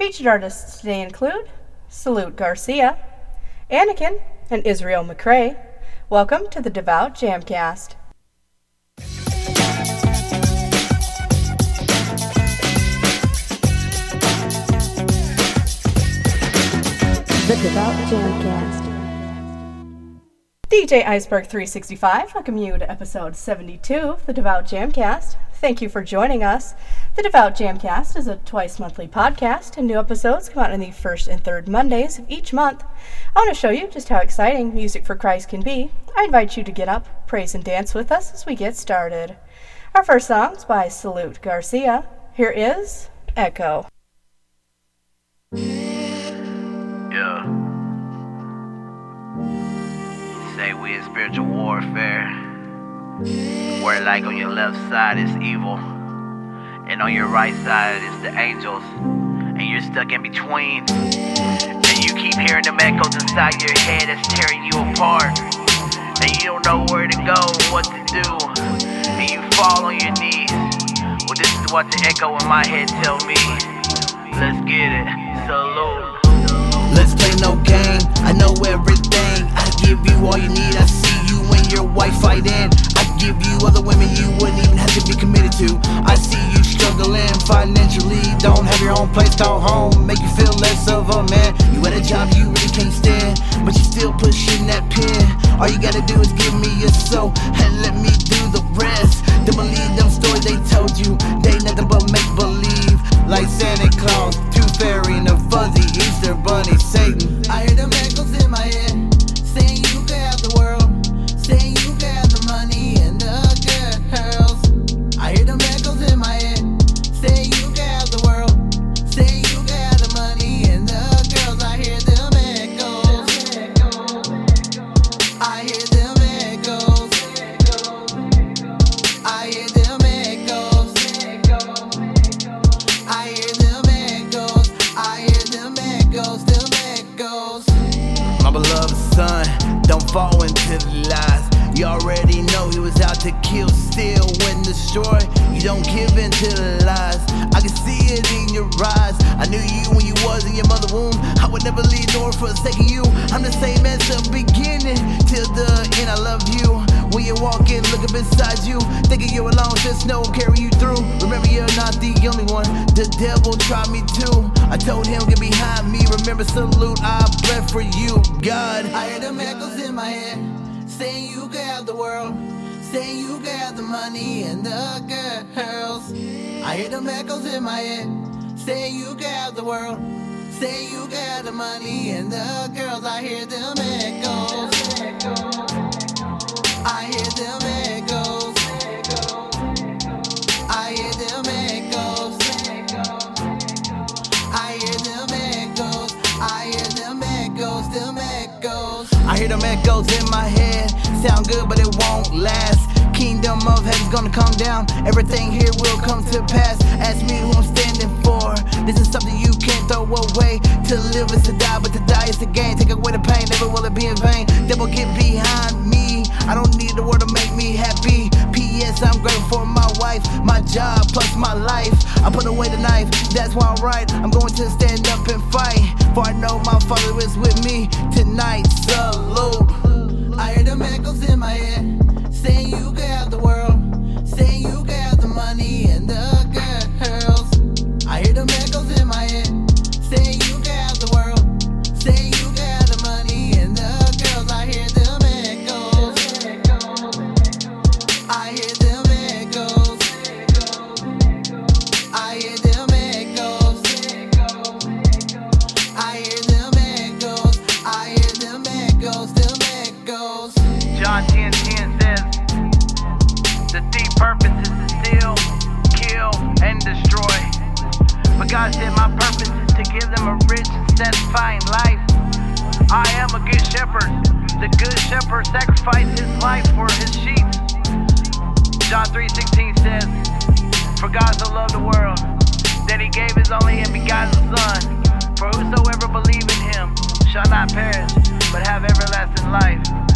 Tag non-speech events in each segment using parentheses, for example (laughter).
Featured artists today include Salute Garcia, Anakin, and Israel McCray. Welcome to the Devout Jamcast. The Devout Jamcast. DJ Iceberg 365, welcome you to episode 72 of the Devout Jamcast. Thank you for joining us. The Devout Jamcast is a twice monthly podcast, and new episodes come out on the first and third Mondays of each month. I want to show you just how exciting Music for Christ can be. I invite you to get up, praise, and dance with us as we get started. Our first song is by Salute Garcia. Here is Echo. Yeah. Say we in spiritual warfare. Where like on your left side is evil. And on your right side is the angels. And you're stuck in between. And you keep hearing them echoes inside your head that's tearing you apart. And you don't know where to go, what to do. And you fall on your knees. Well, this is what the echo in my head tell me. Let's get it. Salute. Let's play no game. I know everything. I give you all you need. I see you your wife fight in. I give you other women you wouldn't even have to be committed to. I see you struggling financially. Don't have your own place called home. Make you feel less of a man. You at a job you really can't stand, but you still pushing that pin. All you gotta do is give me your soul and let me do the rest. Don't believe them stories they told you. They nothing but make believe. Like Santa My beloved son, don't fall into the lies. You already know he was out to kill, steal, and destroy. You don't give in to the lies. I can see it in your eyes. I knew you when you was in your mother womb. I would never leave nor forsake you. I'm the same as the beginning till the end. I love you. When you're walking, looking beside you, thinking you're alone, just know I'm carrying you through. Remember, you're not the only one. The devil tried me too. I told him, get behind me. Remember, salute, I bled for you, God. I hear them echoes in my head, saying you can have the world, saying you can have the money and the girls. I hear them echoes in my head, saying you can have the world, saying you can have the money and the girls. I hear them echoes. I hear them echoes. I hear them echoes in my head. Sound good, but it won't last. Kingdom of heaven's gonna come down. Everything here will come to pass. Ask me who I'm standing for. This is something you can't throw away. To live is to die, but to die is to gain. Take away the pain, never will it be in vain. Devil get behind me. I don't need the word to make me happy. P.S. I'm grateful for my wife, my job, plus my life. I put away the knife, that's why I'm right. I'm going to stand up and fight. For I know my father is with me tonight. Salute. I hear them echoes in my head, shepherd sacrificed his life for his sheep. John 3:16 says, For God so loved the world that he gave his only and begotten Son. For whosoever believe in him shall not perish, but have everlasting life.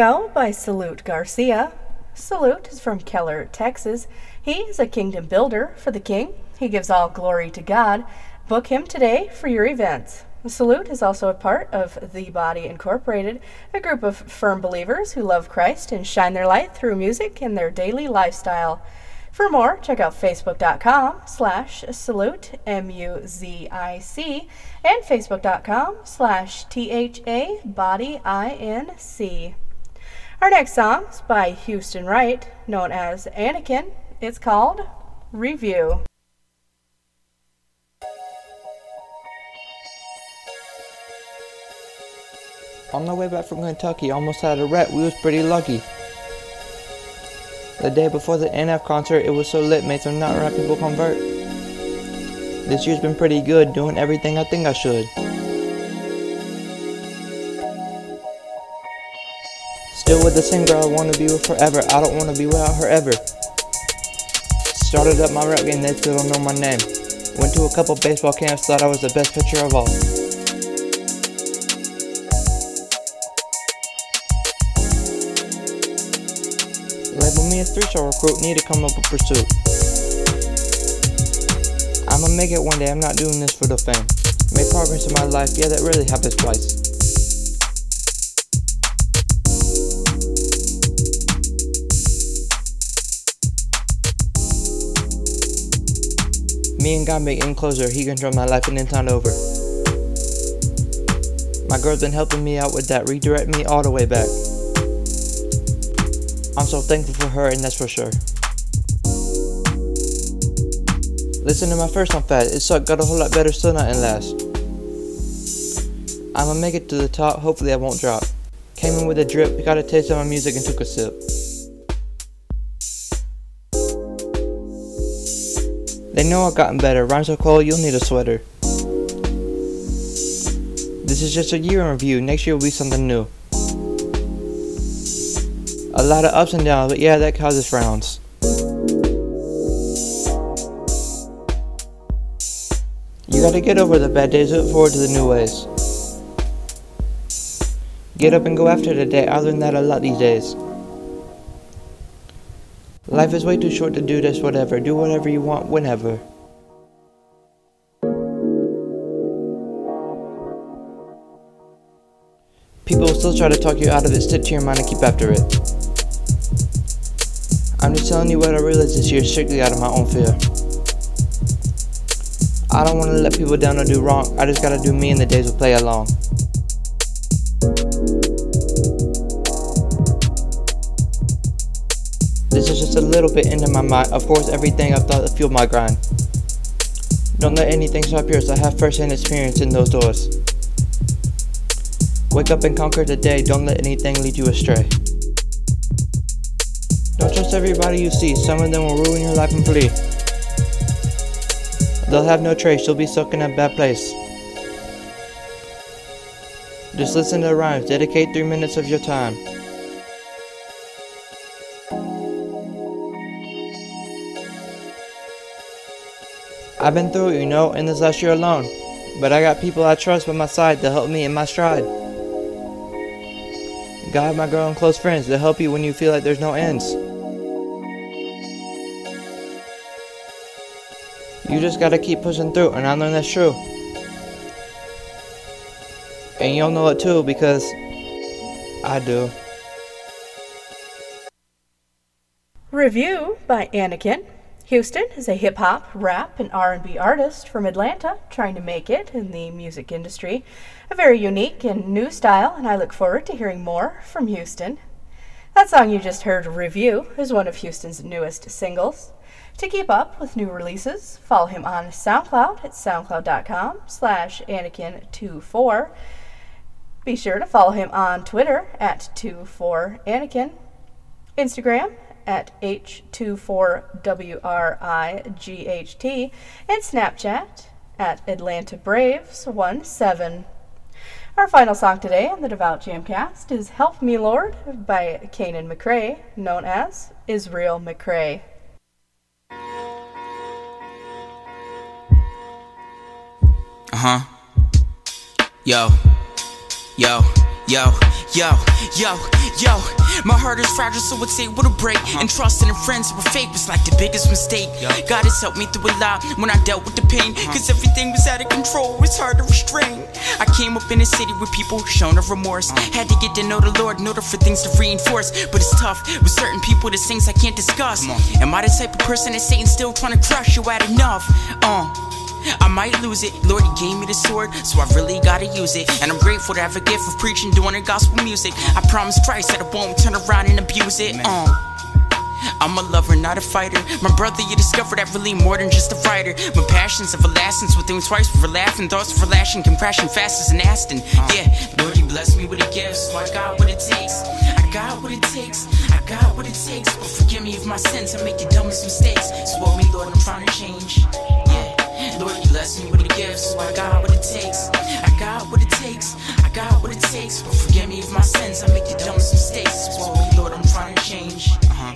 Go by Salute Garcia. Salute is from Keller, Texas. He is a kingdom builder for the king. He gives all glory to God. Book him today for your events. Salute is also a part of The Body Incorporated, a group of firm believers who love Christ and shine their light through music in their daily lifestyle. For more, check out facebook.com slash salute, M-U-Z-I-C, and facebook.com slash T-H-A body I-N-C. Our next song is by Houston Wright, known as Anakin. It's called Review. On the way back from Kentucky, almost had a wreck. We was pretty lucky. The day before the NF concert, it was so lit, made some not rap people convert. This year's been pretty good, doing everything I think I should. Still with the same girl I wanna be with forever. I don't wanna be without her ever. Started up my rap game, they still don't know my name. Went to a couple baseball camps, thought I was the best pitcher of all. Label me a three-star recruit, need to come up with pursuit. I'ma make it one day, I'm not doing this for the fame. Made progress in my life, yeah, that really happens twice. Me and God getting closer, He control my life and it's not over. My girl's been helping me out with that, redirect me all the way back. I'm so thankful for her, and that's for sure. Listen to my first one fat, it sucked, got a whole lot better, still not in last. I'ma make it to the top, hopefully I won't drop. Came in with a drip, got a taste of my music and took a sip. They know I've gotten better, rhymes are cold, you'll need a sweater. This is just a year in review, next year will be something new. A lot of ups and downs, but yeah, that causes frowns. You gotta get over the bad days, look forward to the new ways. Get up and go after the day, I learned that a lot these days. Life is way too short to do this, whatever. Do whatever you want, whenever. People will still try to talk you out of it, stick to your mind and keep after it. I'm just telling you what I realized this year strictly out of my own fear. I don't want to let people down or do wrong, I just gotta do me and the days will play along. A little bit into my mind, of course everything I've thought to fuel my grind. Don't let anything stop yours, I have first-hand experience in those doors. Wake up and conquer the day, don't let anything lead you astray. Don't trust everybody you see, some of them will ruin your life and flee. They'll have no trace, you'll be stuck in a bad place. Just listen to rhymes, dedicate three minutes of your time. I've been through it, you know, in this last year alone. But I got people I trust by my side to help me in my stride. God, my girl, and close friends to help you when you feel like there's no ends. You just gotta keep pushing through, and I know that's true. And you'll know it too because I do. Review by Anakin. Houston is a hip hop, rap, and R&B artist from Atlanta trying to make it in the music industry. A very unique and new style, and I look forward to hearing more from Houston. That song you just heard, Review, is one of Houston's newest singles. To keep up with new releases, follow him on SoundCloud at soundcloud.com slash Anakin24. Be sure to follow him on Twitter at 24Anakin, Instagram at H24WRIGHT, and Snapchat at Atlanta Braves17. Our final song today on the Devout Jamcast is Help Me Lord by Kanan McCray, known as Israel McCray. Uh huh. Yo, yo, yo, yo, yo, Yo, my heart is fragile, so it's able to break. And trusting in friends were fake was like the biggest mistake. God has helped me through a lot when I dealt with the pain. Cause everything was out of control, it's hard to restrain. I came up in a city with people shown no remorse. Had to get to know the Lord in order for things to reinforce. But it's tough with certain people, there's things I can't discuss. Am I the type of person that Satan's still trying to crush you at enough? Uh. I might lose it. Lord, He gave me the sword, so I really gotta use it. And I'm grateful to have a gift of preaching, doing the gospel music. I promise Christ that I won't turn around and abuse it. Uh. I'm a lover, not a fighter. My brother, you discovered that really more than just a fighter. My passion's everlasting, so things twice for laughing, thoughts for lashing, compassion fast as an Aston. Yeah, Lord, you bless me with a gift, so I got what it takes. I got what it takes, I got what it takes. But forgive me of my sins, I make the dumbest mistakes. Spoil me, Lord, I'm trying to change. Lord, you bless me with a gift, so I got what it takes. I got what it takes, I got what it takes. But forgive me of my sins, I make the dumbest mistakes. Me, Lord, I'm trying to change. Uh-huh.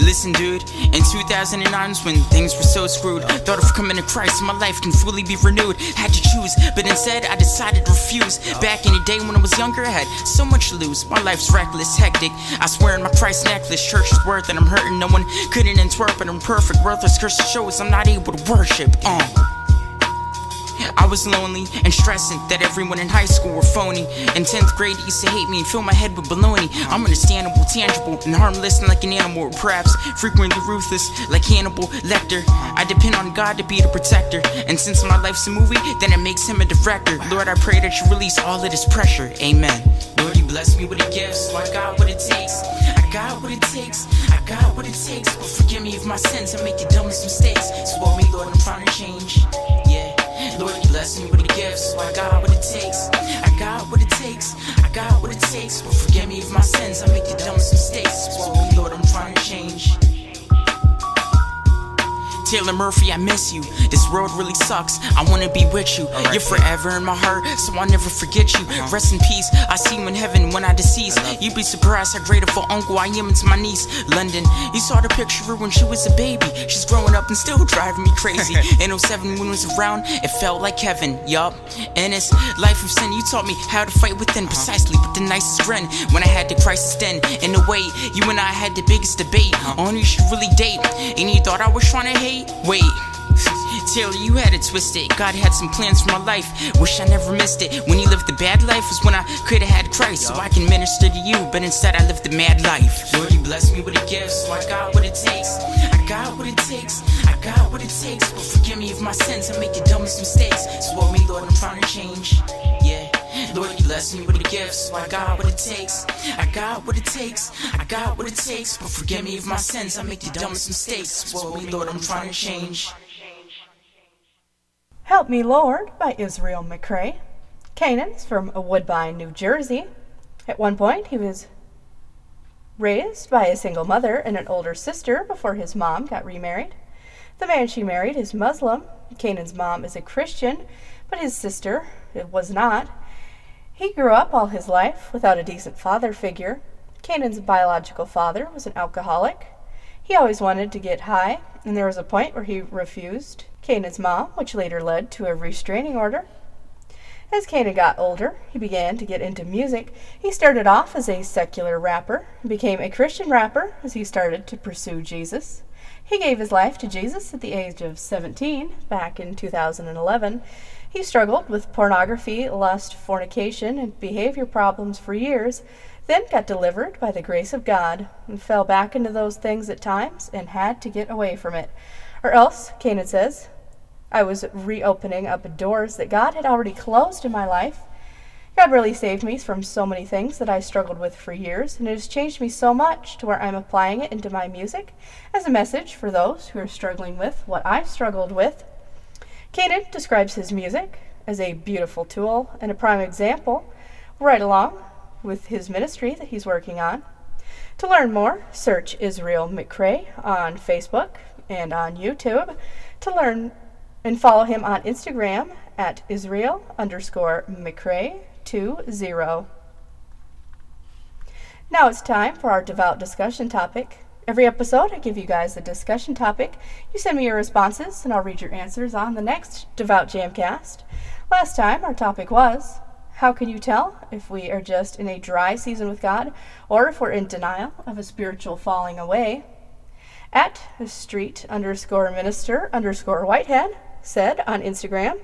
Listen, dude, in 2009 when things were so screwed. Thought of coming to Christ my life can fully be renewed. Had to choose, but instead I decided to refuse. Back in the day when I was younger, I had so much to lose. My life's reckless, hectic. I swear in my Christ necklace, church is worth and I'm hurting, no one couldn't interpret. I'm perfect, worthless. Curse shows I'm not able to worship. Uh. I was lonely and stressing that everyone in high school were phony. In 10th grade, used to hate me and fill my head with baloney. I'm understandable, tangible, and harmless and like an animal, or perhaps frequently ruthless like Hannibal Lecter. I depend on God to be the protector, and since my life's a movie, then it makes him a director. Lord, I pray that you release all of this pressure. Amen. Lord, you bless me with a gift, so I got what it takes. I got what it takes. I got what it takes. But forgive me of my sins. I make the dumbest mistakes. So, me, Lord, I'm trying to change. Lord, you bless me with a gift, so I got what it takes. I got what it takes. I got what it takes. But forgive me of my sins. I make the dumbest Taylor Murphy, I miss you. This world really sucks. I wanna be with you. You're forever in my heart, so I'll never forget you. Rest in peace. I see you in heaven when I decease. You'd be surprised how grateful uncle I am to my niece, London. You saw the picture of her when she was a baby. She's growing up and still driving me crazy. (laughs) In 07 when it was around, it felt like heaven. Yup. In this life of sin, you taught me how to fight within precisely with the nicest grin. When I had the crisis then, in a way, you and I had the biggest debate on who you should really date. And you thought I was trying to hate? Wait. Taylor, you had it twisted. God had some plans for my life. Wish I never missed it. When you lived the bad life was when I could have had Christ, so I can minister to you. But instead, I lived the mad life. Lord, you blessed me with a gift, so I got what it takes. I got what it takes. I got what it takes. But forgive me of my sins. I make the dumbest mistakes. So, oh, me, Lord, I'm trying to change. Yeah. Lord, you bless me with a gift, so I got what it takes. I got what it takes. I got what it takes. But forgive me of my sins. I make the dumbest mistakes. So, me, Lord, I'm trying to change. Help Me Lord by Israel McCray. Canaan's from Woodbine, New Jersey. At one point, he was raised by a single mother and an older sister before his mom got remarried. The man she married is Muslim. Canaan's mom is a Christian, but his sister was not. He grew up all his life without a decent father figure. Canaan's biological father was an alcoholic. He always wanted to get high, and there was a point where he refused Canaan's mom, which later led to a restraining order. As Canaan got older, he began to get into music. He started off as a secular rapper, became a Christian rapper as he started to pursue Jesus. He gave his life to Jesus at the age of 17, back in 2011. He struggled with pornography, lust, fornication, and behavior problems for years, then got delivered by the grace of God, and fell back into those things at times and had to get away from it. Or else, Canaan says, I was reopening up doors that God had already closed in my life. God really saved me from so many things that I struggled with for years, and it has changed me so much to where I'm applying it into my music as a message for those who are struggling with what I struggled with. Canaan describes his music as a beautiful tool and a prime example, right along with his ministry that he's working on. To learn more, search Israel McCray on Facebook and on YouTube. To learn and follow him on Instagram at Israel underscore McCrae 20. Now it's time for our devout discussion topic. Every episode, I give you guys a discussion topic. You send me your responses, and I'll read your answers on the next Devout Jamcast. Last time, our topic was How can you tell if we are just in a dry season with God or if we're in denial of a spiritual falling away? At street underscore minister underscore Whitehead said on Instagram,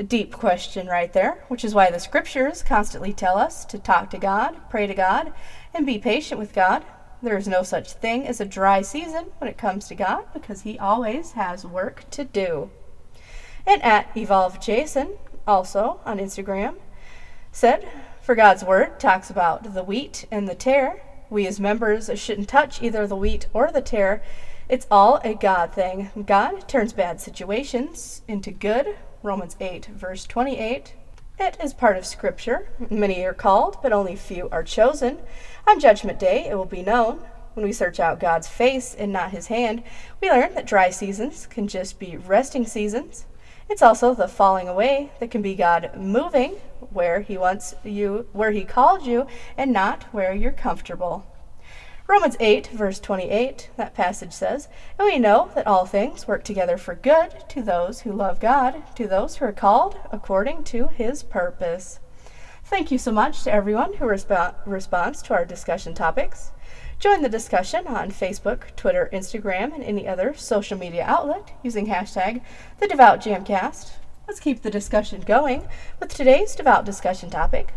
a deep question right there, which is why the scriptures constantly tell us to talk to God, pray to God, and be patient with God. There is no such thing as a dry season when it comes to God because He always has work to do. And at Evolve Jason, also on Instagram, said, For God's word talks about the wheat and the tare. We as members shouldn't touch either the wheat or the tare. It's all a God thing. God turns bad situations into good. Romans 8, verse 28. It is part of Scripture. Many are called, but only few are chosen. On Judgment Day, it will be known. When we search out God's face and not his hand, we learn that dry seasons can just be resting seasons. It's also the falling away that can be God moving where he wants you, where he called you, and not where you're comfortable. Romans 8, verse 28, that passage says, And we know that all things work together for good to those who love God, to those who are called according to his purpose. Thank you so much to everyone who resp- responds to our discussion topics. Join the discussion on Facebook, Twitter, Instagram, and any other social media outlet using hashtag the Devout Jamcast. Let's keep the discussion going with today's devout discussion topic.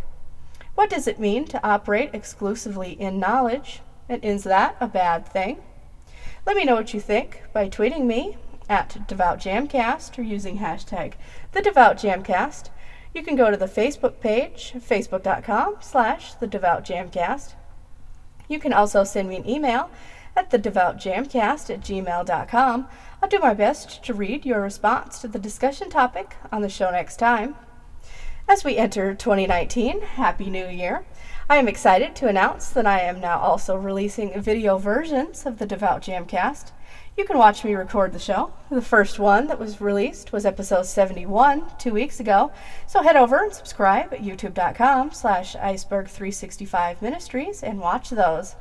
What does it mean to operate exclusively in knowledge? And is that a bad thing? Let me know what you think by tweeting me at DevoutJamcast or using hashtag the Devout You can go to the Facebook page, facebook.com slash the Devout You can also send me an email at thedevoutjamcast at gmail.com. I'll do my best to read your response to the discussion topic on the show next time. As we enter 2019, Happy New Year! I am excited to announce that I am now also releasing video versions of the Devout Jamcast. You can watch me record the show. The first one that was released was episode 71 two weeks ago. So head over and subscribe at youtube.com slash iceberg365 ministries and watch those.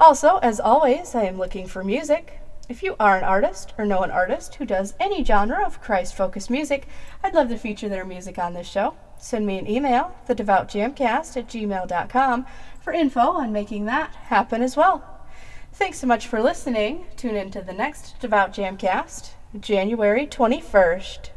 Also, as always, I am looking for music. If you are an artist or know an artist who does any genre of Christ focused music, I'd love to feature their music on this show. Send me an email, thedevoutjamcast at gmail.com, for info on making that happen as well. Thanks so much for listening. Tune in to the next Devout Jamcast, January 21st.